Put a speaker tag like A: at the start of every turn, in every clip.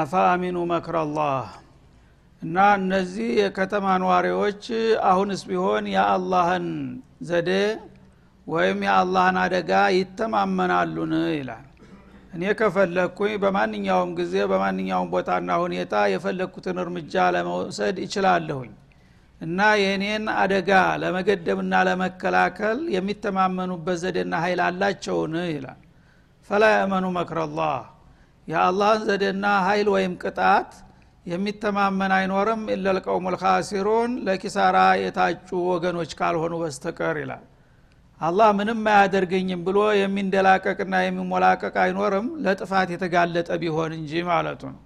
A: አፋአሚኑ መክረላህ። እና እነዚህ የከተማ ነዋሪዎች አሁንስ ቢሆን የአላህን ዘዴ ወይም የአላህን አደጋ ይተማመናሉን? ይላል። እኔ ከፈለግኩኝ በማንኛውም ጊዜ በማንኛውም ቦታና ሁኔታ የፈለግኩትን እርምጃ ለመውሰድ ይችላለሁኝ እና የእኔን አደጋ ለመገደብና ለመከላከል የሚተማመኑበት ዘዴና ኃይል አላቸውን? ይላል። ፈላ የእመኑ መክረላህ የአላህን ዘዴና ኃይል ወይም ቅጣት የሚተማመን አይኖርም። ኢለልቀውሙ ልካሲሩን ለኪሳራ የታጩ ወገኖች ካልሆኑ በስተቀር ይላል። አላህ ምንም አያደርገኝም ብሎ የሚንደላቀቅና የሚሞላቀቅ አይኖርም። ለጥፋት የተጋለጠ ቢሆን እንጂ ማለቱ ነው።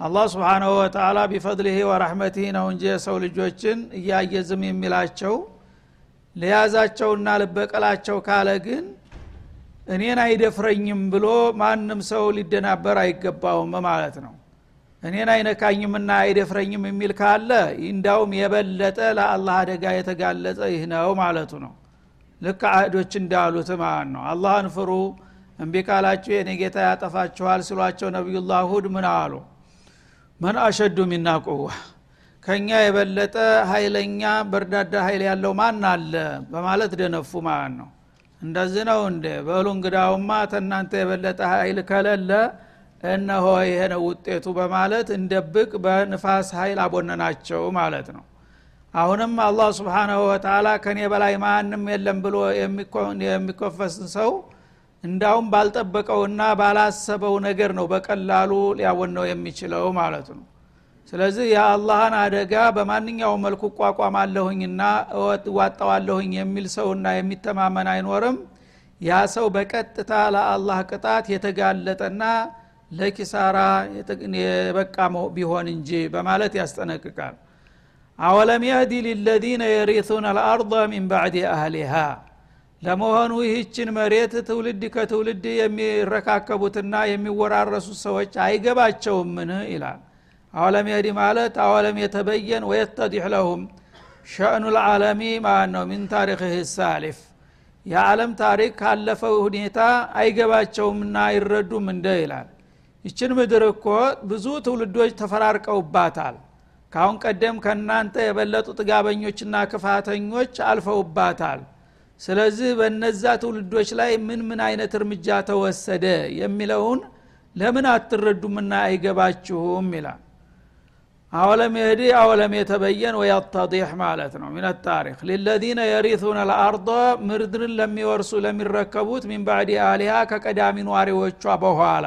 A: አላህ ስብሓናሁ ወተላ ቢፈድልህ ወረሕመትህ ነው እንጂ የሰው ልጆችን እያየ ዝም የሚላቸው ለያዛቸውና ልበቀላቸው ካለ ግን እኔን አይደፍረኝም ብሎ ማንም ሰው ሊደናበር አይገባውም ማለት ነው። እኔን አይነካኝምና አይደፍረኝም የሚል ካለ እንዳውም የበለጠ ለአላህ አደጋ የተጋለጠ ይህ ነው ማለቱ ነው። ልክ አህዶች እንዳሉት ማለት ነው። አላህን ፍሩ እምቢ ካላችሁ የኔ ጌታ ያጠፋችኋል ሲሏቸው ነቢዩላህ ሁድ ምን አሉ? መን አሸዱ ሚና ቁዋ? ከእኛ የበለጠ ኃይለኛ በርዳዳ ኃይል ያለው ማን አለ? በማለት ደነፉ ማለት ነው እንደዚህ ነው እንደ በሉ እንግዳውማ ተናንተ የበለጠ ኃይል ከለለ እነሆ ይሄ ነው ውጤቱ በማለት እንደብቅ በንፋስ ኃይል አቦነናቸው ማለት ነው። አሁንም አላህ ስብሓናሁ ወተላ ከኔ በላይ ማንም የለም ብሎ የሚኮፈስን ሰው እንዳውም ባልጠበቀውና ባላሰበው ነገር ነው በቀላሉ ሊያወነው የሚችለው ማለት ነው ስለዚህ የአላህን አደጋ በማንኛውም መልኩ እቋቋማለሁኝና እዋጠዋለሁኝ የሚል ሰውና የሚተማመን አይኖርም። ያ ሰው በቀጥታ ለአላህ ቅጣት የተጋለጠና ለኪሳራ የበቃ ቢሆን እንጂ በማለት ያስጠነቅቃል። አወለም የህዲ ሊለዚነ የሪቱን አልአርض ሚን ባዕድ አህሊሃ ለመሆኑ ይህችን መሬት ትውልድ ከትውልድ የሚረካከቡትና የሚወራረሱት ሰዎች አይገባቸውምን? ይላል አወለም የህዲ ማለት አወለም የተበየን ወየተዲሕ ለሁም ሸእኑ ልዓለሚ ማለት ነው። ሚን ታሪክህ ሳሊፍ። የዓለም ታሪክ ካለፈው ሁኔታ አይገባቸውምና አይረዱም እንደ ይላል። ይችን ምድር እኮ ብዙ ትውልዶች ተፈራርቀውባታል። ካሁን ቀደም ከእናንተ የበለጡ ጥጋበኞችና ክፋተኞች አልፈውባታል። ስለዚህ በነዛ ትውልዶች ላይ ምን ምን አይነት እርምጃ ተወሰደ የሚለውን ለምን አትረዱምና አይገባችሁም ይላል አወለም የህዲ አወለም የተበየን ወየተዲሕ ማለት ነው። ምን ታሪክ ሊለዚነ የሪቱነ ልአርض ምድርን ለሚወርሱ ለሚረከቡት ሚን ባዕድ አሊሃ ከቀዳሚ ኗሪዎቿ በኋላ።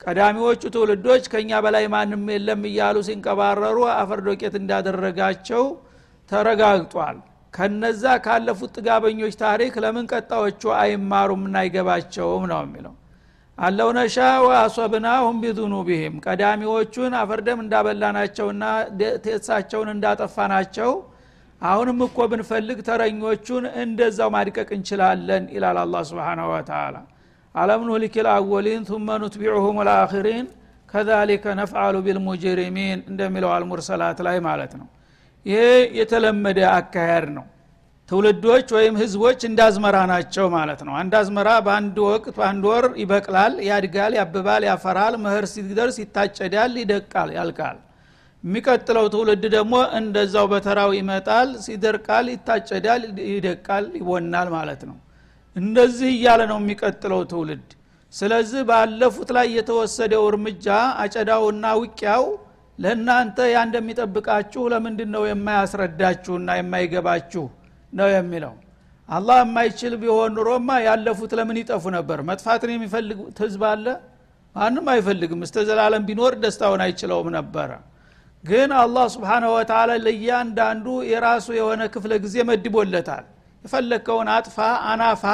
A: ቀዳሚዎቹ ትውልዶች ከኛ በላይ ማንም የለም እያሉ ሲንቀባረሩ አፈር ዶቄት እንዳደረጋቸው ተረጋግጧል። ከነዛ ካለፉት ጥጋበኞች ታሪክ ለምን ቀጣዎቹ አይማሩምና አይገባቸውም ነው የሚለው አለው ነሻ ወአሶብናሁም ቢዙኑቢህም ቀዳሚዎቹን አፈርደም እንዳበላናቸውና ቴሳቸውን እንዳጠፋናቸው አሁንም እኮ ብንፈልግ ተረኞቹን እንደዛው ማድቀቅ እንችላለን ይላል አላ ስብንሁ ወተላ አለም ኑህሊክ ልአወሊን ثመ ኑትቢዑሁም ልአኪሪን ከዛሊከ ነፍዓሉ ቢልሙጅሪሚን እንደሚለው አልሙርሰላት ላይ ማለት ነው። ይሄ የተለመደ አካሄድ ነው ትውልዶች ወይም ህዝቦች እንዳዝመራ ናቸው ማለት ነው። አንድ አዝመራ በአንድ ወቅት በአንድ ወር ይበቅላል ያድጋል ያብባል ያፈራል ምህር ሲደርስ ይታጨዳል ይደቃል ያልቃል። የሚቀጥለው ትውልድ ደግሞ እንደዛው በተራው ይመጣል ሲደርቃል ይታጨዳል ይደቃል ይቦናል ማለት ነው። እንደዚህ እያለ ነው የሚቀጥለው ትውልድ። ስለዚህ ባለፉት ላይ የተወሰደው እርምጃ አጨዳውና ውቂያው ለእናንተ ያ እንደሚጠብቃችሁ ለምንድን ነው የማያስረዳችሁና የማይገባችሁ ነው የሚለው። አላህ የማይችል ቢሆን ኑሮማ ያለፉት ለምን ይጠፉ ነበር? መጥፋትን የሚፈልግ ህዝብ አለ? ማንም አይፈልግም። እስተ ዘላለም ቢኖር ደስታውን አይችለውም ነበረ። ግን አላህ ስብሓንሁ ወተላ ለእያንዳንዱ የራሱ የሆነ ክፍለ ጊዜ መድቦለታል። የፈለግከውን አጥፋ አናፋ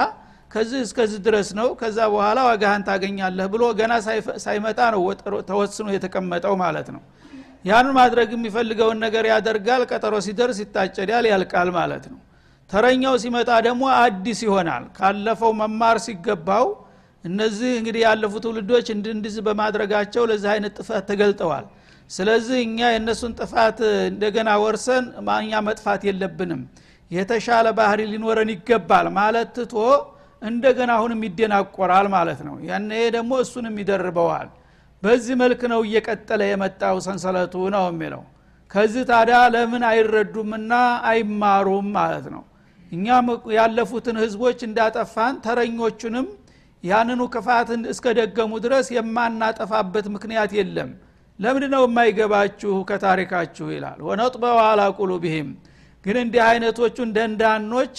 A: ከዚህ እስከዚህ ድረስ ነው ከዛ በኋላ ዋጋህን ታገኛለህ ብሎ ገና ሳይመጣ ነው ተወስኖ የተቀመጠው ማለት ነው። ያንን ማድረግ የሚፈልገውን ነገር ያደርጋል። ቀጠሮ ሲደርስ ይታጨዳል ያልቃል ማለት ነው ተረኛው ሲመጣ ደግሞ አዲስ ይሆናል። ካለፈው መማር ሲገባው እነዚህ እንግዲህ ያለፉ ትውልዶች እንድንድዝ በማድረጋቸው ለዚህ አይነት ጥፋት ተገልጠዋል። ስለዚህ እኛ የእነሱን ጥፋት እንደገና ወርሰን እኛ መጥፋት የለብንም። የተሻለ ባህሪ ሊኖረን ይገባል ማለት ትቶ እንደገና አሁንም ይደናቆራል ማለት ነው። ያነ ደግሞ እሱንም ይደርበዋል። በዚህ መልክ ነው እየቀጠለ የመጣው ሰንሰለቱ ነው የሚለው። ከዚህ ታዲያ ለምን አይረዱምና አይማሩም ማለት ነው እኛም ያለፉትን ህዝቦች እንዳጠፋን ተረኞቹንም ያንኑ ክፋትን እስከደገሙ ድረስ የማናጠፋበት ምክንያት የለም። ለምንድ ነው የማይገባችሁ ከታሪካችሁ? ይላል። ወነጥበው አላ ቁሉብህም። ግን እንዲህ አይነቶቹን ደንዳኖች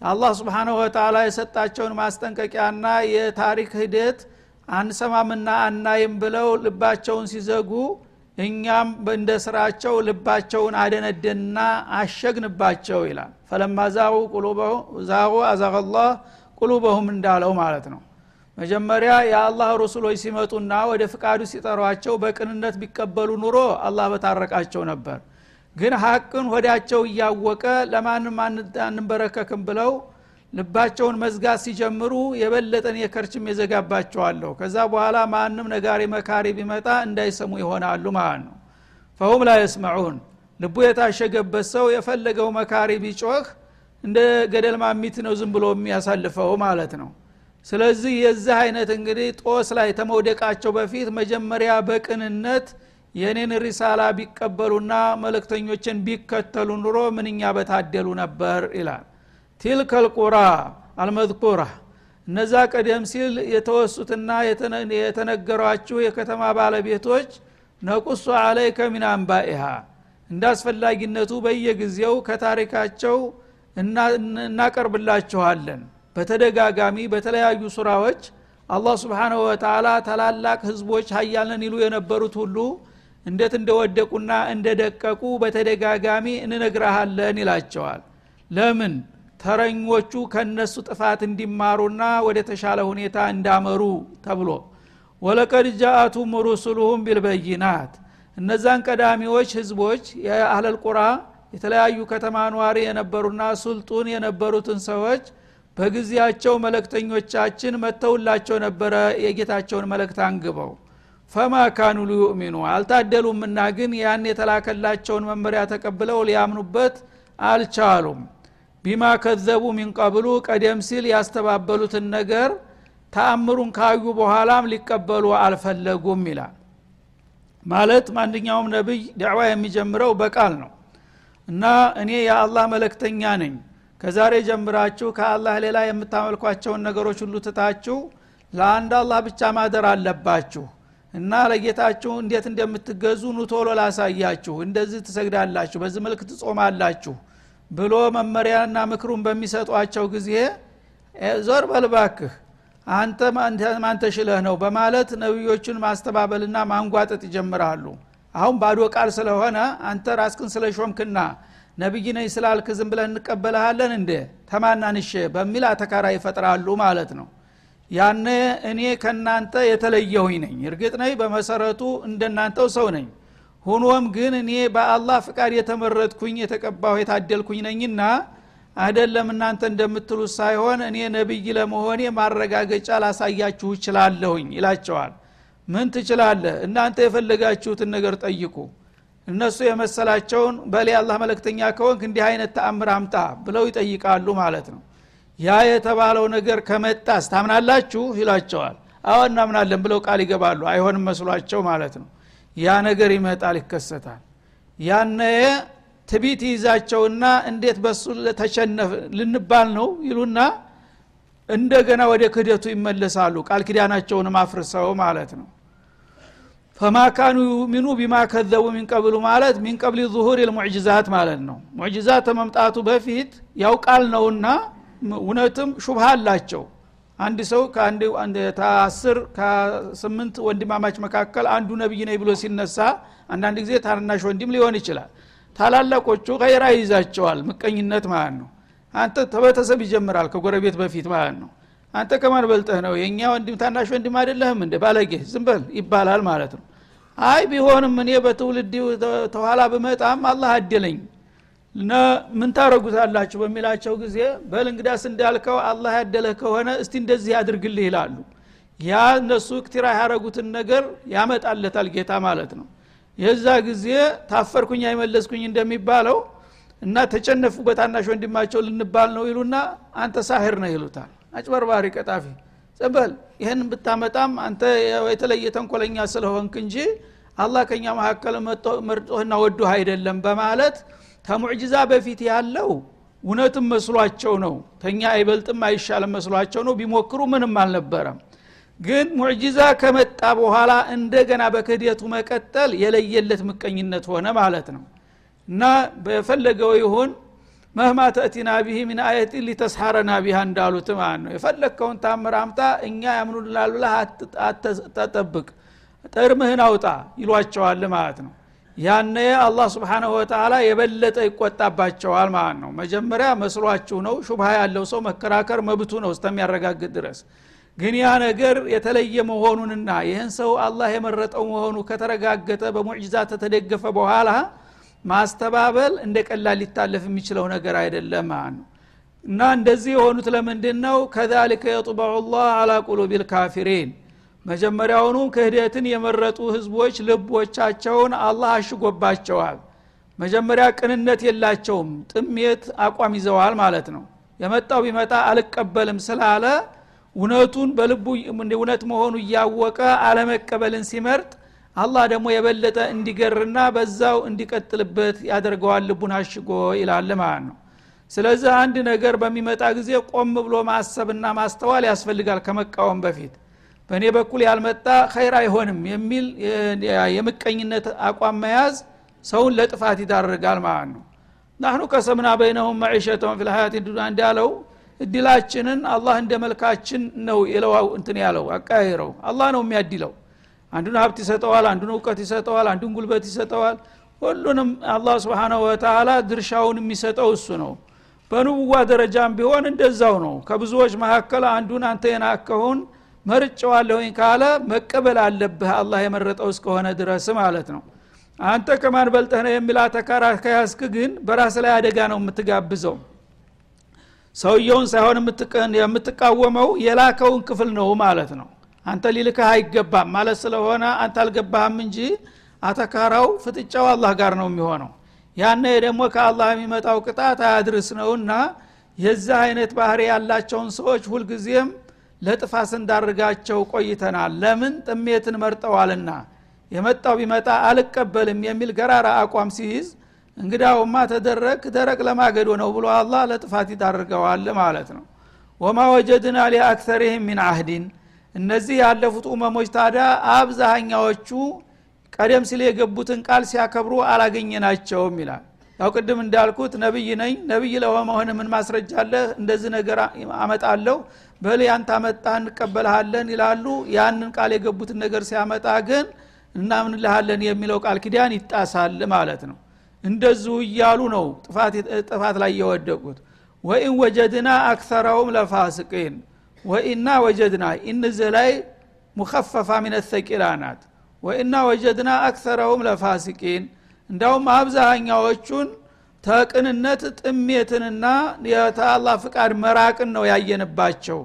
A: አላህ ስብሓንሁ ወተላ የሰጣቸውን ማስጠንቀቂያና የታሪክ ሂደት አንሰማምና አናይም ብለው ልባቸውን ሲዘጉ እኛም እንደ ስራቸው ልባቸውን አደነደንና አሸግንባቸው ይላል። ፈለማ ዛቁ ዛቁ አዛቀላህ ቁሉበሁም እንዳለው ማለት ነው። መጀመሪያ የአላህ ረሱሎች ሲመጡና ወደ ፍቃዱ ሲጠሯቸው በቅንነት ቢቀበሉ ኑሮ አላህ በታረቃቸው ነበር። ግን ሀቅን ሆዳቸው እያወቀ ለማንም አንበረከክም ብለው ልባቸውን መዝጋት ሲጀምሩ የበለጠን የከርችም የዘጋባቸዋለሁ። ከዛ በኋላ ማንም ነጋሪ መካሪ ቢመጣ እንዳይሰሙ ይሆናሉ ማለት ነው። ፈሁም ላ የስመዑን። ልቡ የታሸገበት ሰው የፈለገው መካሪ ቢጮህ እንደ ገደል ማሚት ነው ዝም ብሎ የሚያሳልፈው ማለት ነው። ስለዚህ የዚህ አይነት እንግዲህ ጦስ ላይ ተመውደቃቸው በፊት መጀመሪያ በቅንነት የእኔን ሪሳላ ቢቀበሉና መልእክተኞችን ቢከተሉ ኑሮ ምንኛ በታደሉ ነበር ይላል ቲልከ ልቁራ አልመዝኩራ። እነዛ ቀደም ሲል የተወሱትና የተነገሯችሁ የከተማ ባለቤቶች ነቁሱ አለይከ ሚን አንባኢሃ። እንደ አስፈላጊነቱ በየጊዜው ከታሪካቸው እናቀርብላችኋለን። በተደጋጋሚ በተለያዩ ሱራዎች አላህ ስብሓንሁ ወተላ ታላላቅ ህዝቦች ሀያልን ይሉ የነበሩት ሁሉ እንዴት እንደወደቁና እንደደቀቁ በተደጋጋሚ እንነግረሃለን ይላቸዋል። ለምን ተረኞቹ ከነሱ ጥፋት እንዲማሩና ወደ ተሻለ ሁኔታ እንዳመሩ ተብሎ ወለቀድ ጃአቱም ሩሱሉሁም ቢልበይናት። እነዛን ቀዳሚዎች ህዝቦች የአህለል ቁራ የተለያዩ ከተማ ኗሪ የነበሩና ሱልጡን የነበሩትን ሰዎች በጊዜያቸው መለክተኞቻችን መተውላቸው ነበረ የጌታቸውን መለክት አንግበው። ፈማ ካኑ ሊዩእሚኑ አልታደሉምና ግን ያን የተላከላቸውን መመሪያ ተቀብለው ሊያምኑበት አልቻሉም ቢማ ከዘቡ ሚንቀብሉ ቀደም ሲል ያስተባበሉትን ነገር ተአምሩን ካዩ በኋላም ሊቀበሉ አልፈለጉም ይላል። ማለት ማንኛውም ነቢይ ዳዕዋ የሚጀምረው በቃል ነው። እና እኔ የአላህ መለክተኛ ነኝ። ከዛሬ ጀምራችሁ ከአላህ ሌላ የምታመልኳቸውን ነገሮች ሁሉ ትታችሁ ለአንድ አላህ ብቻ ማደር አለባችሁ። እና ለጌታችሁ እንዴት እንደምትገዙ ኑቶሎ ላሳያችሁ። እንደዚህ ትሰግዳላችሁ በዚህ መልክ ትጾማላችሁ ብሎ መመሪያና ምክሩን በሚሰጧቸው ጊዜ ዞር በልባክህ አንተ ማን ተሽለህ ነው በማለት ነቢዮቹን ማስተባበልና ማንጓጠጥ ይጀምራሉ። አሁን ባዶ ቃል ስለሆነ አንተ ራስክን ስለ ሾምክና ነቢይ ነኝ ስላልክ ዝም ብለን እንቀበልሃለን እንደ ተማናንሼ በሚል አተካራ ይፈጥራሉ ማለት ነው። ያነ እኔ ከናንተ የተለየሁኝ ነኝ። እርግጥ ነኝ በመሰረቱ እንደናንተው ሰው ነኝ ሆኖም ግን እኔ በአላህ ፍቃድ የተመረጥኩኝ የተቀባሁ የታደልኩኝ ነኝና አይደለም እናንተ እንደምትሉት ሳይሆን እኔ ነቢይ ለመሆኔ ማረጋገጫ ላሳያችሁ ይችላለሁኝ ይላቸዋል። ምን ትችላለህ? እናንተ የፈለጋችሁትን ነገር ጠይቁ። እነሱ የመሰላቸውን በሌ አላህ መለክተኛ ከሆንክ እንዲህ አይነት ተአምር አምጣ ብለው ይጠይቃሉ ማለት ነው። ያ የተባለው ነገር ከመጣስ ታምናላችሁ? ይላቸዋል። አዎ እናምናለን ብለው ቃል ይገባሉ። አይሆንም መስሏቸው ማለት ነው ያ ነገር ይመጣል ይከሰታል። ያነ ትቢት ይዛቸውና እንዴት በሱ ተሸነፍ ልንባል ነው ይሉና እንደገና ወደ ክህደቱ ይመለሳሉ ቃል ኪዳናቸውንም አፍርሰው ማለት ነው። ፈማ ካኑ ዩሚኑ ቢማ ከዘቡ ሚንቀብሉ ማለት ሚንቀብሊ ዙሁር ልሙዕጅዛት ማለት ነው። ሙዕጅዛት ከመምጣቱ በፊት ያው ቃል ነውና እውነትም ሹብሃ አላቸው አንድ ሰው ከአስር ከስምንት ወንድማማች መካከል አንዱ ነቢይ ነኝ ብሎ ሲነሳ አንዳንድ ጊዜ ታናናሽ ወንድም ሊሆን ይችላል። ታላላቆቹ ገይራ ይዛቸዋል ምቀኝነት ማለት ነው። አንተ ተቤተሰብ ይጀምራል ከጎረቤት በፊት ማለት ነው። አንተ ከማን በልጠህ ነው? የእኛ ወንድም ታናሽ ወንድም አይደለህም እንደ ባለጌ ዝምበል ይባላል ማለት ነው። አይ ቢሆንም እኔ በትውልድ ተኋላ ብመጣም አላህ አደለኝ ምን ታረጉታላችሁ በሚላቸው ጊዜ በል እንግዳስ እንዳልከው አላህ ያደለህ ከሆነ እስቲ እንደዚህ ያድርግልህ ይላሉ። ያ እነሱ ክቲራ ያረጉትን ነገር ያመጣለታል ጌታ ማለት ነው። የዛ ጊዜ ታፈርኩኝ አይመለስኩኝ እንደሚባለው እና ተጨነፉ በታናሽ ወንድማቸው ልንባል ነው ይሉና አንተ ሳህር ነህ ይሉታል። አጭበርባሪ ቀጣፊ ዘበል ይህን ብታመጣም አንተ የተለየ ተንኮለኛ ስለሆንክ እንጂ አላህ ከኛ መካከል መርጦህና ወዶህ አይደለም በማለት ከሙዕጅዛ በፊት ያለው እውነትም መስሏቸው ነው ተኛ አይበልጥም አይሻልም መስሏቸው ነው። ቢሞክሩ ምንም አልነበረም። ግን ሙዕጂዛ ከመጣ በኋላ እንደገና በክህደቱ መቀጠል የለየለት ምቀኝነት ሆነ ማለት ነው። እና በፈለገው ይሁን መህማ ተእቲና ቢህ ሚን አየትን ሊተስሐረና ቢሃ እንዳሉት ማለት ነው። የፈለግከውን ታምር አምጣ እኛ ያምኑልናል ብለህ አትጠብቅ ጥርምህን አውጣ ይሏቸዋል ማለት ነው ያነ አላህ ስብሓናሁ ወተላ የበለጠ ይቆጣባቸዋል ማለት ነው። መጀመሪያ መስሏችሁ ነው ሹብሃ ያለው ሰው መከራከር መብቱ ነው እስከሚያረጋግጥ ድረስ። ግን ያ ነገር የተለየ መሆኑንና ይህን ሰው አላህ የመረጠው መሆኑ ከተረጋገጠ በሙዕጅዛ ተተደገፈ በኋላ ማስተባበል እንደ ቀላል ሊታለፍ የሚችለው ነገር አይደለም ማለት ነው። እና እንደዚህ የሆኑት ለምንድን ነው ከዛሊከ የጥበዑ ላህ አላ ቁሉብ ልካፊሪን መጀመሪያውኑ ክህደትን የመረጡ ህዝቦች ልቦቻቸውን አላህ አሽጎባቸዋል። መጀመሪያ ቅንነት የላቸውም ጥሜት አቋም ይዘዋል ማለት ነው። የመጣው ቢመጣ አልቀበልም ስላለ እውነቱን በልቡ እውነት መሆኑ እያወቀ አለመቀበልን ሲመርጥ አላህ ደግሞ የበለጠ እንዲገርና በዛው እንዲቀጥልበት ያደርገዋል ልቡን አሽጎ ይላል ማለት ነው። ስለዚህ አንድ ነገር በሚመጣ ጊዜ ቆም ብሎ ማሰብና ማስተዋል ያስፈልጋል ከመቃወም በፊት በእኔ በኩል ያልመጣ ኸይር አይሆንም የሚል የምቀኝነት አቋም መያዝ ሰውን ለጥፋት ይዳርጋል ማለት ነው። ናህኑ ከሰምና በይነሁም መዒሸተውን ፊልሀያት ዱና እንዳለው እድላችንን አላህ እንደ መልካችን ነው የለዋው እንትን ያለው አቃይረው አላህ ነው የሚያድለው። አንዱን ሀብት ይሰጠዋል አንዱን እውቀት ይሰጠዋል አንዱን ጉልበት ይሰጠዋል። ሁሉንም አላህ ስብሓናሁ ወተላ ድርሻውን የሚሰጠው እሱ ነው። በንቡዋ ደረጃም ቢሆን እንደዛው ነው። ከብዙዎች መካከል አንዱን አንተ የናከሁን መርጨዋለሁኝ ካለ መቀበል አለብህ አላህ የመረጠው እስከሆነ ድረስ ማለት ነው። አንተ ከማን በልጠህ ነው የሚል አተካራ ከያዝክ ግን በራስ ላይ አደጋ ነው የምትጋብዘው። ሰውየውን ሳይሆን የምትቃወመው የላከውን ክፍል ነው ማለት ነው። አንተ ሊልክህ አይገባም ማለት ስለሆነ አንተ አልገባህም እንጂ አተካራው ፍጥጫው አላህ ጋር ነው የሚሆነው። ያነ ደግሞ ከአላህ የሚመጣው ቅጣት አያድርስ ነውና የዚህ አይነት ባህሪ ያላቸውን ሰዎች ሁልጊዜም ለጥፋት ስንዳርጋቸው ቆይተናል። ለምን ጥሜትን መርጠዋልና? የመጣው ቢመጣ አልቀበልም የሚል ገራራ አቋም ሲይዝ እንግዳውማ ተደረግ ደረቅ ለማገዶ ነው ብሎ አላህ ለጥፋት ይዳርገዋል ማለት ነው። ወማ ወጀድና ሊአክተሪህም ሚን አህዲን። እነዚህ ያለፉት ኡመሞች ታዲያ አብዛኛዎቹ ቀደም ሲል የገቡትን ቃል ሲያከብሩ አላገኘናቸውም ይላል ያው ቅድም እንዳልኩት ነብይ ነኝ። ነብይ ለመሆን ምን ማስረጃ አለ? እንደዚህ ነገር አመጣለሁ። በል ያንተ አመጣ እንቀበልሃለን ይላሉ። ያንን ቃል የገቡትን ነገር ሲያመጣ ግን እናምንልሃለን የሚለው ቃል ኪዳን ይጣሳል ማለት ነው። እንደዚሁ እያሉ ነው ጥፋት ላይ የወደቁት። ወኢን ወጀድና አክሰረውም ለፋስቂን። ወኢና ወጀድና ኢንዚህ ላይ ሙከፈፋ ሚን ተቂላ ናት ወኢና ወጀድና አክሰረውም ለፋሲቂን እንዳውም አብዛኛዎቹን ተቅንነት ጥሜትንና የተአላ ፍቃድ መራቅን ነው ያየንባቸው።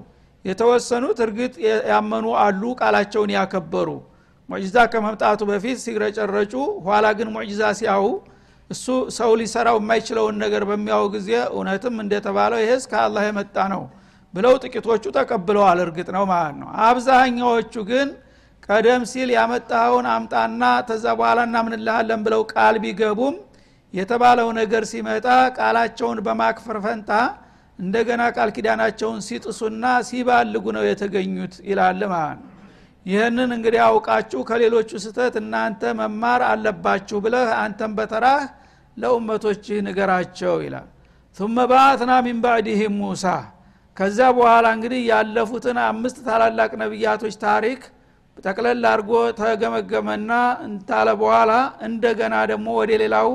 A: የተወሰኑት እርግጥ ያመኑ አሉ ቃላቸውን ያከበሩ። ሙዕጅዛ ከመምጣቱ በፊት ሲግረጨረጩ ኋላ ግን ሙዕጅዛ ሲያው እሱ ሰው ሊሰራው የማይችለውን ነገር በሚያው ጊዜ እውነትም እንደተባለው ይሄስ ከአላህ የመጣ ነው ብለው ጥቂቶቹ ተቀብለዋል። እርግጥ ነው ማለት ነው። አብዛኛዎቹ ግን ቀደም ሲል ያመጣኸውን አምጣና ተዛ በኋላ እናምንልሃለን ብለው ቃል ቢገቡም የተባለው ነገር ሲመጣ ቃላቸውን በማክፈር ፈንታ እንደገና ቃል ኪዳናቸውን ሲጥሱና ሲባልጉ ነው የተገኙት ይላል ማለት ነው። ይህንን እንግዲህ አውቃችሁ ከሌሎቹ ስህተት እናንተ መማር አለባችሁ ብለህ አንተም በተራህ ለኡመቶችህ ንገራቸው ይላል። ثم بعثنا من بعدهم موسى ከዛ በኋላ እንግዲህ ያለፉትን አምስት ታላላቅ ነቢያቶች ታሪክ ጠቅለል አድርጎ ተገመገመና እንታለ በኋላ እንደገና ደግሞ ወደ ሌላው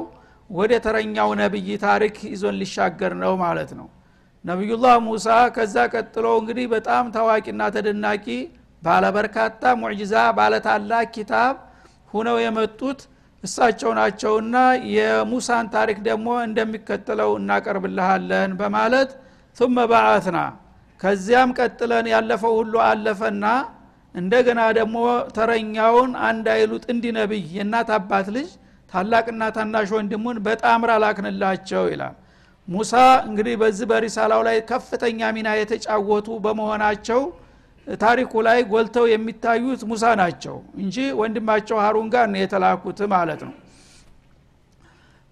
A: ወደ ተረኛው ነብይ ታሪክ ይዞን ሊሻገር ነው ማለት ነው። ነቢዩላህ ሙሳ ከዛ ቀጥሎ እንግዲህ በጣም ታዋቂና ተደናቂ ባለበርካታ ሙዕጅዛ ባለታላቅ ኪታብ ሁነው የመጡት እሳቸው ናቸውና የሙሳን ታሪክ ደግሞ እንደሚከተለው እናቀርብልሃለን በማለት ثመ በአትና ከዚያም ቀጥለን ያለፈው ሁሉ አለፈና እንደገና ደግሞ ተረኛውን አንድ አይሉት እንዲ ነብይ የእናት አባት ልጅ ታላቅና ታናሽ ወንድሙን በጣምራ ላክንላቸው ይላል። ሙሳ እንግዲህ በዚህ በሪሳላው ላይ ከፍተኛ ሚና የተጫወቱ በመሆናቸው ታሪኩ ላይ ጎልተው የሚታዩት ሙሳ ናቸው እንጂ ወንድማቸው ሀሩን ጋር ነው የተላኩት ማለት ነው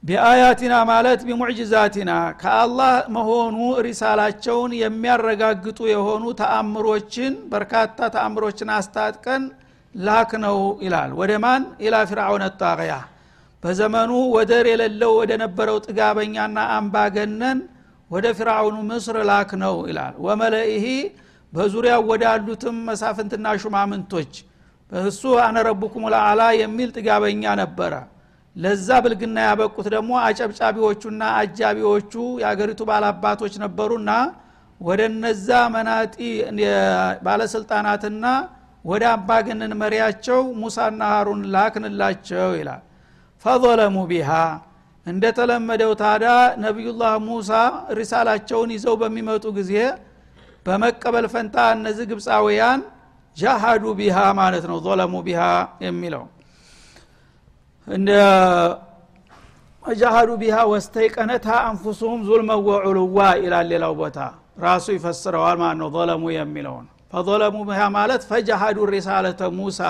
A: ቢአያቲና ማለት ቢሙዕጅዛቲና ከአላህ መሆኑ ሪሳላቸውን የሚያረጋግጡ የሆኑ ተአምሮችን በርካታ ተአምሮችን አስታጥቀን ላክ ነው ይላል። ወደ ማን? ኢላ ፊርአውን ጣቅያ። በዘመኑ ወደር የሌለው ወደ ነበረው ጥጋበኛና አምባገነን ወደ ፊርአውኑ ምስር ላክ ነው ይላል። ወመለኢሂ በዙሪያው ወዳሉትም መሳፍንትና ሹማምንቶች እሱ አነረቡኩም ለአላ የሚል ጥጋበኛ ነበረ ለዛ ብልግና ያበቁት ደግሞ አጨብጫቢዎቹና አጃቢዎቹ የአገሪቱ ባላባቶች ነበሩና ወደ እነዛ መናጢ ባለስልጣናትና ወደ አምባገነን መሪያቸው ሙሳና ሀሩን ላክንላቸው ይላል። ፈظለሙ ቢሃ እንደተለመደው ታዳ ነቢዩላህ ሙሳ ሪሳላቸውን ይዘው በሚመጡ ጊዜ በመቀበል ፈንታ እነዚህ ግብፃውያን ጃሃዱ ቢሃ ማለት ነው። ظለሙ ቢሃ የሚለው ጃሃዱ ቢሃ ወስተይቀነታ አንፉሱሁም ዙልመ ወዑሉዋ ይላል ሌላው ቦታ። ራሱ ይፈስረዋል ማለት ነው ظለሙ የሚለውን። ፈظለሙ ቢሃ ማለት ፈጃሃዱ ሪሳለተ ሙሳ።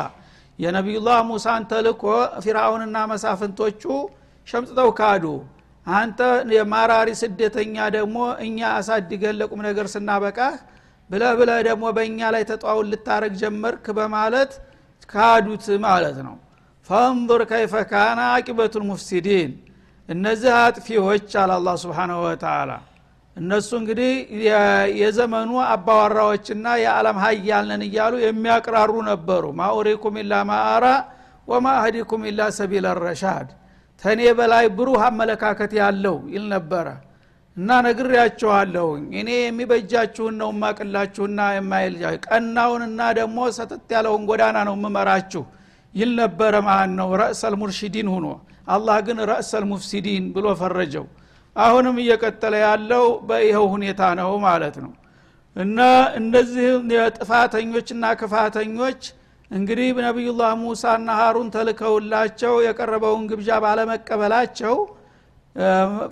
A: የነቢዩላህ ሙሳን ተልኮ ፊርአውንና መሳፍንቶቹ ሸምጥተው ካዱ። አንተ የማራሪ ስደተኛ ደግሞ እኛ አሳድገን ለቁም ነገር ስናበቃህ ብለ ብለ ደግሞ በእኛ ላይ ተጧውን ልታረግ ጀመርክ በማለት ካዱት ማለት ነው ፈንظር ከይፈ ካነ አቂበቱ ልሙፍሲዲን እነዚህ አጥፊዎች አለ አላ ስብሓናሁ ወተላ እነሱ እንግዲህ የዘመኑ አባዋራዎችና የዓለም ሀያልነን እያሉ የሚያቅራሩ ነበሩ። ማኡሪኩም ኢላ ማአራ ወማ አህዲኩም ኢላ ሰቢለ ረሻድ። ተኔ በላይ ብሩህ አመለካከት ያለው ይል ነበረ። እና ነግሬያችኋለሁኝ እኔ የሚበጃችሁን ነው ማቅላችሁና የማይል ቀናውንና ደግሞ ሰተት ያለውን ጎዳና ነው የምመራችሁ ይል ነበረ ማለት ነው ረእሰል ሙርሽዲን ሁኖ። አላህ ግን ረእሰል ሙፍሲዲን ብሎ ፈረጀው። አሁንም እየቀጠለ ያለው በይኸው ሁኔታ ነው ማለት ነው። እና እነዚህ የጥፋተኞችና ክፋተኞች እንግዲህ ነቢዩላህ ሙሳና ሀሩን ተልከውላቸው የቀረበውን ግብዣ ባለመቀበላቸው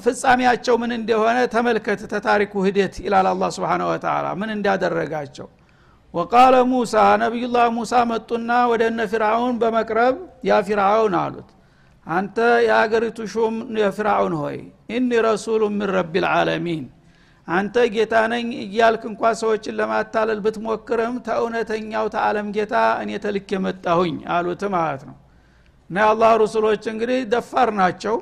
A: ፍጻሜያቸው ምን እንደሆነ ተመልከት ተታሪኩ ሂደት ይላል አላ ስብን ወተላ ምን እንዳደረጋቸው وقال موسى ነቢዩላህ ሙሳ መጡና ወደ እነ ፊርአውን በመቅረብ ያ ፊርአውን አሉት። አንተ የአገሪቱ ሹም የፊርአውን ሆይ إني رسول من رب العالمين አንተ ጌታ ነኝ እያልክ እንኳ ሰዎችን ለማታለል ብትሞክርም ተእውነተኛው ተዓለም ጌታ እኔ ተልክ የመጣሁኝ አሉት ማለት ነው። እና የአላህ ሩሱሎች እንግዲህ ደፋር ናቸው።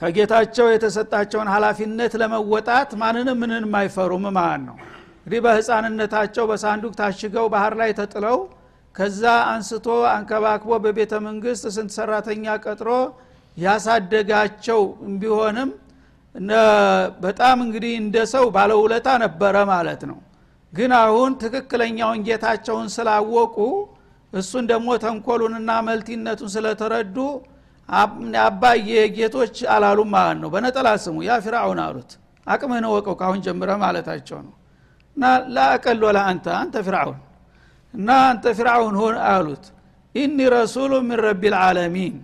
A: ከጌታቸው የተሰጣቸውን ሀላፊነት ለመወጣት ማንንም ምንንም አይፈሩም ማለት ነው እንግዲህ በህፃንነታቸው በሳንዱቅ ታሽገው ባህር ላይ ተጥለው ከዛ አንስቶ አንከባክቦ በቤተ መንግስት ስንት ሰራተኛ ቀጥሮ ያሳደጋቸው ቢሆንም በጣም እንግዲህ እንደ ሰው ባለውለታ ነበረ ማለት ነው። ግን አሁን ትክክለኛውን ጌታቸውን ስላወቁ እሱን ደግሞ ተንኮሉንና መልቲነቱን ስለተረዱ አባዬ ጌቶች አላሉም ማለት ነው። በነጠላ ስሙ ያ ፊርአውን አሉት። አቅምህን ወቀው ካሁን ጀምረ ማለታቸው ነው እና ላአቀል ወላ አንተ አንተ ፊርአውን እና አንተ ፊርአውን ሆን አሉት። ኢኒ ረሱሉ ምን ረቢ ልዓለሚን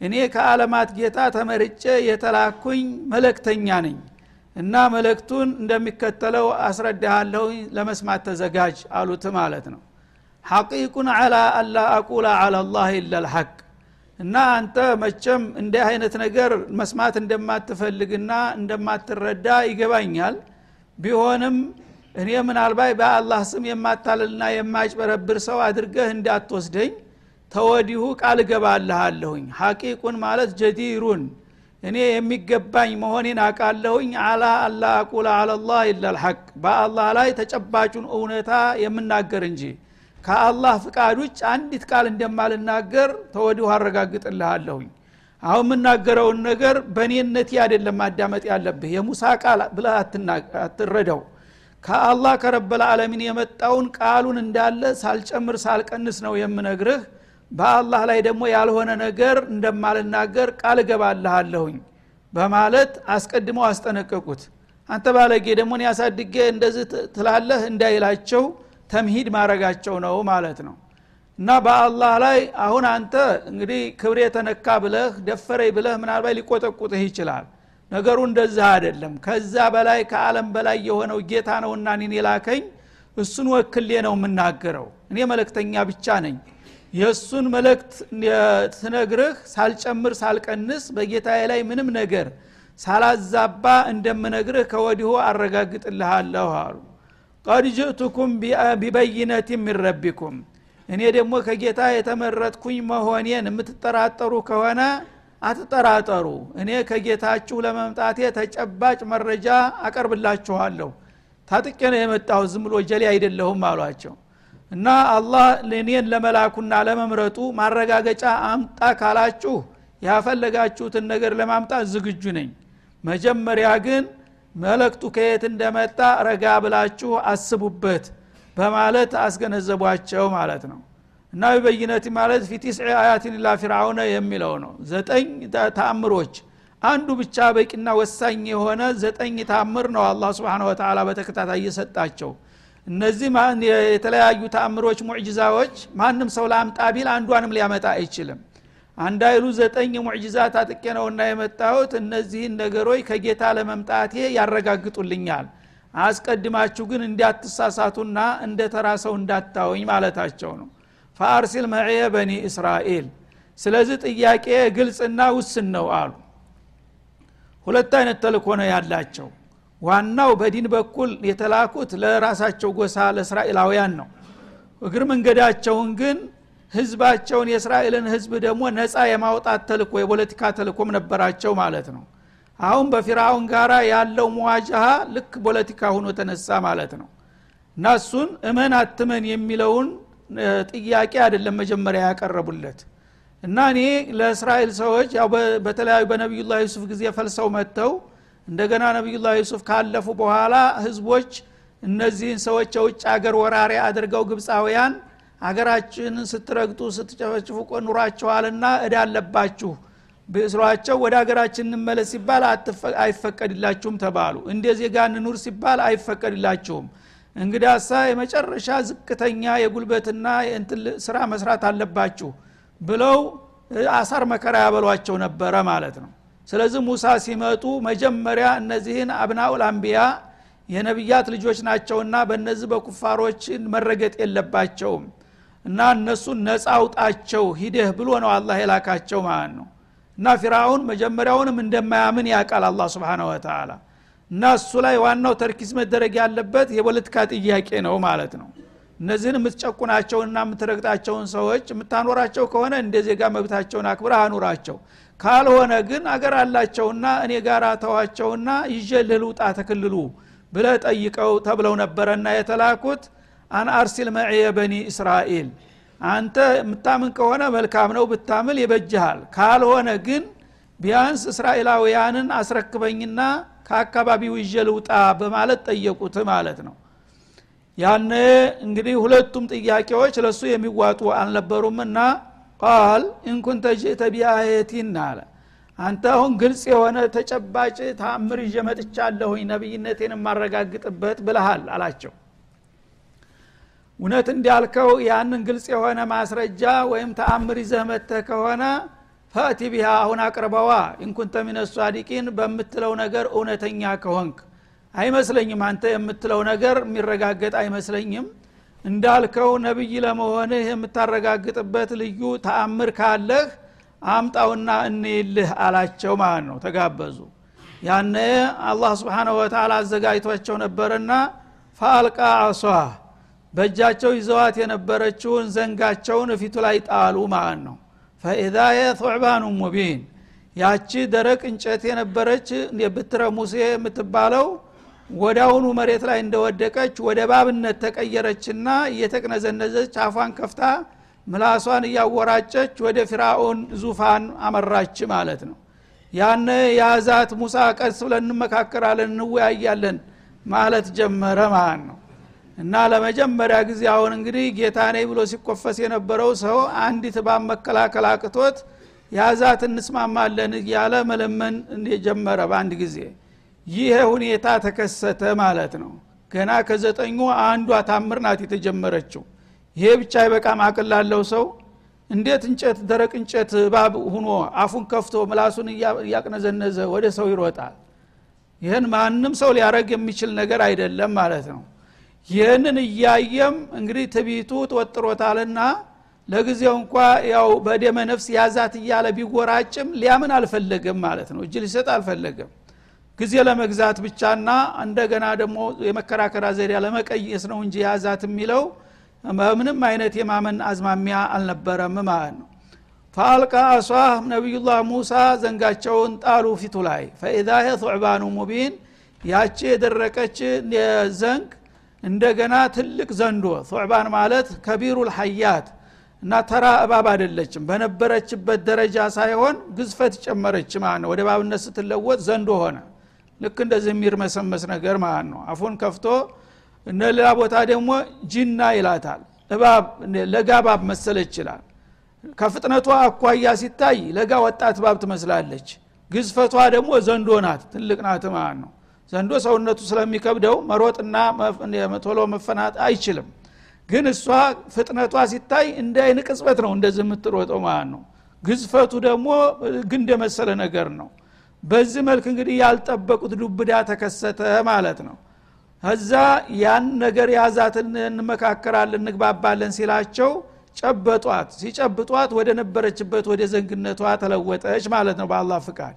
A: እኔ ከዓለማት ጌታ ተመርጬ የተላኩኝ መለክተኛ ነኝ። እና መለክቱን እንደሚከተለው አስረዳሃለሁ ለመስማት ተዘጋጅ አሉት ማለት ነው። ሐቂቁን አላ አላ አቁላ አላ ላህ ኢላ ልሐቅ እና አንተ መቸም እንዲህ አይነት ነገር መስማት እንደማትፈልግና እንደማትረዳ ይገባኛል። ቢሆንም እኔ ምናልባት በአላህ ስም የማታልልና የማጭበረብር ሰው አድርገህ እንዳትወስደኝ ተወዲሁ ቃል እገባልሃለሁኝ። ሐቂቁን ማለት ጀዲሩን። እኔ የሚገባኝ መሆኔን አቃለሁኝ አላ አላ አቁላ አላላህ ኢላልሐቅ በአላህ ላይ ተጨባጩን እውነታ የምናገር እንጂ። ከአላህ ፍቃድ ውጭ አንዲት ቃል እንደማልናገር ተወዲሁ አረጋግጥልሃለሁኝ። አሁን የምናገረውን ነገር በእኔነቴ አይደለም ማዳመጥ ያለብህ። የሙሳ ቃል ብለህ አትረዳው ከአላህ ከረበል ዓለሚን የመጣውን ቃሉን እንዳለ ሳልጨምር ሳልቀንስ ነው የምነግርህ። በአላህ ላይ ደግሞ ያልሆነ ነገር እንደማልናገር ቃል እገባልሃለሁኝ በማለት አስቀድመው አስጠነቀቁት። አንተ ባለጌ ደግሞ ያሳድጌ እንደዚህ ትላለህ እንዳይላቸው ተምሂድ ማድረጋቸው ነው ማለት ነው። እና በአላህ ላይ አሁን አንተ እንግዲህ ክብሬ የተነካ ብለህ ደፈረኝ ብለህ ምናልባት ሊቆጠቁጥህ ይችላል ነገሩ እንደዛ አይደለም። ከዛ በላይ ከአለም በላይ የሆነው ጌታ ነውና እኔን የላከኝ እሱን ወክሌ ነው የምናገረው። እኔ መለክተኛ ብቻ ነኝ። የእሱን መልእክት ስነግርህ ሳልጨምር ሳልቀንስ በጌታዬ ላይ ምንም ነገር ሳላዛባ እንደምነግርህ ከወዲሁ አረጋግጥልሃለሁ አሉ። ቀድ ጅእቱኩም ቢበይነት ሚን እኔ ደግሞ ከጌታ የተመረጥኩኝ መሆኔን የምትጠራጠሩ ከሆነ አትጠራጠሩ። እኔ ከጌታችሁ ለመምጣቴ ተጨባጭ መረጃ አቀርብላችኋለሁ። ታጥቄ ነው የመጣሁ ዝም ብሎ ጀሌ አይደለሁም አሏቸው። እና አላህ እኔን ለመላኩና ለመምረጡ ማረጋገጫ አምጣ ካላችሁ ያፈለጋችሁትን ነገር ለማምጣት ዝግጁ ነኝ። መጀመሪያ ግን መለክቱ ከየት እንደመጣ ረጋ ብላችሁ አስቡበት በማለት አስገነዘቧቸው ማለት ነው እና በይነት ማለት ፊ አያትን ላ ፊርአውነ የሚለው ነው። ዘጠኝ ተአምሮች። አንዱ ብቻ በቂና ወሳኝ የሆነ ዘጠኝ ታምር ነው አላህ ስብን ወተላ በተከታታይ እየሰጣቸው እነዚህ የተለያዩ ተአምሮች ሙዕጅዛዎች ማንም ሰው ለአምጣ ቢል አንዷንም ሊያመጣ አይችልም። አንድ አይሉ ዘጠኝ ሙዕጅዛ ታጥቄ ነውና የመጣሁት እነዚህን ነገሮች ከጌታ ለመምጣቴ ያረጋግጡልኛል። አስቀድማችሁ ግን እንዲያትሳሳቱና እንደ ተራ ሰው እንዳታወኝ ማለታቸው ነው ፈአርሲል መዕየ በኒ እስራኤል። ስለዚህ ጥያቄ ግልጽና ውስን ነው አሉ። ሁለት አይነት ተልኮ ነው ያላቸው። ዋናው በዲን በኩል የተላኩት ለራሳቸው ጎሳ ለእስራኤላውያን ነው። እግር መንገዳቸውን ግን ህዝባቸውን የእስራኤልን ህዝብ ደግሞ ነፃ የማውጣት ተልኮ የፖለቲካ ተልኮም ነበራቸው ማለት ነው። አሁን በፊራውን ጋራ ያለው መዋጃሃ ልክ ፖለቲካ ሁኖ ተነሳ ማለት ነው። እና እሱን እመን አትመን የሚለውን ጥያቄ አይደለም መጀመሪያ ያቀረቡለት። እና እኔ ለእስራኤል ሰዎች ያው በተለያዩ በነቢዩላ ዩሱፍ ጊዜ ፈልሰው መጥተው እንደገና ነቢዩላ ዩሱፍ ካለፉ በኋላ ህዝቦች እነዚህን ሰዎች የውጭ አገር ወራሪ አድርገው ግብፃውያን አገራችንን ስትረግጡ ስትጨፈጭፉ ኑራችኋልና እዳ አለባችሁ ብስሯቸው ወደ ሀገራችን እንመለስ ሲባል አይፈቀድላችሁም ተባሉ። እንደ ዜጋ እንኑር ሲባል አይፈቀድላችሁም እንግዲያሳ የመጨረሻ ዝቅተኛ የጉልበትና ስራ መስራት አለባችሁ ብለው አሳር መከራ ያበሏቸው ነበረ ማለት ነው። ስለዚህ ሙሳ ሲመጡ መጀመሪያ እነዚህን አብናኡል አንቢያ የነቢያት ልጆች ናቸውና በእነዚህ በኩፋሮች መረገጥ የለባቸውም እና እነሱን ነፃ አውጣቸው ሂደህ ብሎ ነው አላህ የላካቸው ማለት ነው። እና ፊራውን መጀመሪያውንም እንደማያምን ያውቃል አላ ስብን ወተላ እና እሱ ላይ ዋናው ተርኪዝ መደረግ ያለበት የፖለቲካ ጥያቄ ነው ማለት ነው። እነዚህን የምትጨቁናቸውና የምትረግጣቸውን ሰዎች የምታኖራቸው ከሆነ እንደ ዜጋ መብታቸውን አክብረ አኑራቸው። ካልሆነ ግን አገር አላቸውና እኔ ጋር ተዋቸውና ይዤ ልልውጣ ተክልሉ ብለ ጠይቀው ተብለው ነበረና የተላኩት አን አርሲል መዕየ በኒ እስራኤል። አንተ የምታምን ከሆነ መልካም ነው ብታምል ይበጅሃል። ካልሆነ ግን ቢያንስ እስራኤላውያንን አስረክበኝና ከአካባቢው ይዤ በማለት ጠየቁት ማለት ነው። ያነ እንግዲህ ሁለቱም ጥያቄዎች ለሱ የሚዋጡ አልነበሩምና ቃል ኢንኩንተ ጅእተ ቢአየቲን አለ። አንተ አሁን ግልጽ የሆነ ተጨባጭ ተአምር ይዤ መጥቻለሁኝ ነቢይነቴን የማረጋግጥበት ብልሃል አላቸው። እውነት እንዲያልከው ያንን ግልጽ የሆነ ማስረጃ ወይም ተአምር ይዘህ መጥተህ ከሆነ ፈእቲ ቢሃ አሁን አቅርበዋ ኢንኩንተ ሚነ ሷዲቂን በምትለው ነገር እውነተኛ ከሆንክ። አይመስለኝም አንተ የምትለው ነገር የሚረጋገጥ አይመስለኝም። እንዳልከው ነቢይ ለመሆንህ የምታረጋግጥበት ልዩ ተአምር ካለህ አምጣውና እንይልህ አላቸው ማለት ነው። ተጋበዙ። ያነ አላህ ስብሓንሁ ወተላ አዘጋጅቷቸው ነበርና ፋአልቃ አሷ በእጃቸው ይዘዋት የነበረችውን ዘንጋቸውን እፊቱ ላይ ጣሉ ማለት ነው ፈኢዛ የቱዕባኑ ሙቢን። ያቺ ደረቅ እንጨት የነበረች የብትረ ሙሴ የምትባለው ወዳውኑ መሬት ላይ እንደወደቀች ወደ ባብነት ተቀየረችና እየተቅነዘነዘች አፏን ከፍታ ምላሷን እያወራጨች ወደ ፊራኦን ዙፋን አመራች ማለት ነው። ያነ የያዛት ሙሳ ቀስ ብለን እንመካከራለን እንወያያለን ማለት ጀመረ ማለት ነው እና ለመጀመሪያ ጊዜ አሁን እንግዲህ ጌታ ነኝ ብሎ ሲኮፈስ የነበረው ሰው አንዲት እባብ መከላከል አቅቶት ያዛት እንስማማለን እያለ መለመን ጀመረ በአንድ ጊዜ። ይህ ሁኔታ ተከሰተ ማለት ነው። ገና ከዘጠኙ አንዷ ታምር ናት የተጀመረችው። ይሄ ብቻ ይበቃም አቅል ላለው ሰው። እንዴት እንጨት ደረቅ እንጨት እባብ ሁኖ አፉን ከፍቶ ምላሱን እያቅነዘነዘ ወደ ሰው ይሮጣል? ይህን ማንም ሰው ሊያረግ የሚችል ነገር አይደለም ማለት ነው ይህንን እያየም እንግዲህ ትቢቱ ተወጥሮታልና ለጊዜው እንኳ ያው በደመ ነፍስ ያዛት እያለ ቢጎራጭም ሊያምን አልፈለገም ማለት ነው። እጅ ሊሰጥ አልፈለገም። ጊዜ ለመግዛት ብቻና እንደገና ደግሞ የመከራከራ ዘዴ ለመቀየስ ነው እንጂ ያዛት የሚለው ምንም አይነት የማመን አዝማሚያ አልነበረም ማለት ነው። ፈአልቃ አሷህ ነቢዩላህ ሙሳ ዘንጋቸውን ጣሉ ፊቱ ላይ። ፈኢዛ ثعبان مبين ያቺ የደረቀች ዘንግ እንደገና ትልቅ ዘንዶ። ثعبان ማለት كبير الحيات እና ተራ እባብ አይደለችም። በነበረችበት ደረጃ ሳይሆን ግዝፈት ጨመረች ማለት ነው። ወደ እባብነት ስትለወጥ ዘንዶ ሆነ። ልክ እንደዚህ የሚርመሰመስ ነገር ማለት ነው። አፉን ከፍቶ እነ ሌላ ቦታ ደግሞ جان ይላታል። እባብ ለጋ እባብ መሰለ ይችላል ከፍጥነቷ አኳያ ሲታይ ለጋ ወጣት እባብ ትመስላለች። ግዝፈቷ ደግሞ ዘንዶ ናት ትልቅ ናት ማለት ነው ዘንዶ ሰውነቱ ስለሚከብደው መሮጥና ቶሎ መፈናጥ አይችልም። ግን እሷ ፍጥነቷ ሲታይ እንደ አይን ቅጽበት ነው እንደዚህ የምትሮጠው ማለት ነው። ግዝፈቱ ደግሞ ግንድ የመሰለ ነገር ነው። በዚህ መልክ እንግዲህ ያልጠበቁት ዱብዳ ተከሰተ ማለት ነው። እዛ ያን ነገር ያዛትን እንመካከራለን እንግባባለን ሲላቸው ጨበጧት። ሲጨብጧት ወደ ነበረችበት ወደ ዘንግነቷ ተለወጠች ማለት ነው በአላህ ፍቃድ።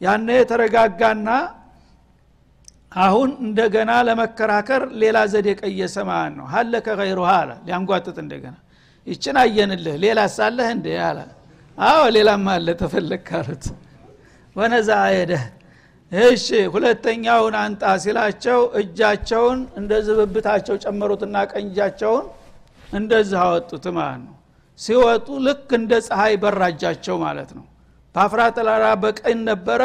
A: ያነ የተረጋጋና አሁን እንደገና ለመከራከር ሌላ ዘዴ ቀየሰ ማለት ነው። ሀለከ ገይሩ አለ ሊያንጓጥጥ እንደገና። ይችን አየንልህ ሌላ ሳለህ እንደ አለ። አዎ ሌላም አለ ተፈለግ ካሉት። ወነዛ አየደህ። እሺ ሁለተኛውን አንጣ ሲላቸው እጃቸውን እንደ ዝብብታቸው ጨመሩትና ቀኝ እንደዚህ አወጡት ማለት ነው። ሲወጡ ልክ እንደ ፀሐይ በራጃቸው ማለት ነው። በአፍራ ተላራ በቀኝ ነበረ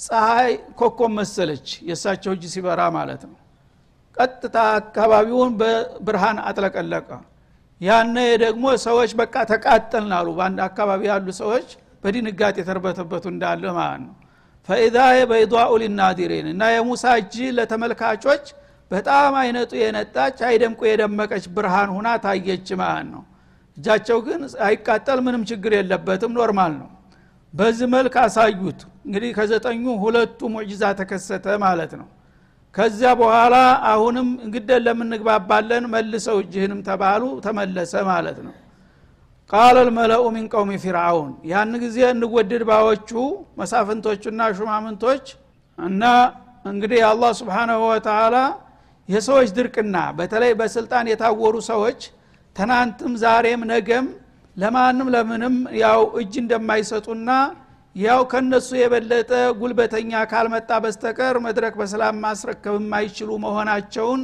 A: ፀሐይ ኮኮብ መሰለች የእሳቸው እጅ ሲበራ ማለት ነው። ቀጥታ አካባቢውን በብርሃን አጥለቀለቀ። ያነ ደግሞ ሰዎች በቃ ተቃጠልን አሉ። በአንድ አካባቢ ያሉ ሰዎች በድንጋጤ የተርበተበቱ እንዳለ ማለት ነው። ፈኢዛ በይዷኡ ሊናዲሪን እና የሙሳ እጅ ለተመልካቾች በጣም አይነቱ የነጣች አይደምቁ የደመቀች ብርሃን ሁና ታየች ማለት ነው። እጃቸው ግን አይቃጠል ምንም ችግር የለበትም። normal ነው በዚህ መልክ አሳዩት። እንግዲህ ከዘጠኙ ሁለቱ معجزة ተከሰተ ማለት ነው። ከዚያ በኋላ አሁንም እንግደን ለምንግባባለን መልሰው እጅህንም ተባሉ ተመለሰ ማለት ነው። قال الملأ من قوم فرعون ያን ጊዜ እንወድድ ባዎቹ መሳፍንቶቹና ሹማምንቶች እና እንግዲህ አላህ سبحانه وتعالى የሰዎች ድርቅና በተለይ በስልጣን የታወሩ ሰዎች ትናንትም ዛሬም ነገም ለማንም ለምንም ያው እጅ እንደማይሰጡና ያው ከነሱ የበለጠ ጉልበተኛ ካልመጣ በስተቀር መድረክ በሰላም ማስረከብ የማይችሉ መሆናቸውን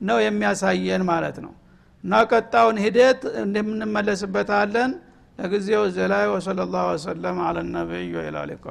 A: ነው የሚያሳየን ማለት ነው። እና ቀጣውን ሂደት እንደምንመለስበታለን። ለጊዜው እዚህ ላይ ወሰለ ላሁ ወሰለም አለ ነቢይ ወኢላ ሊቃ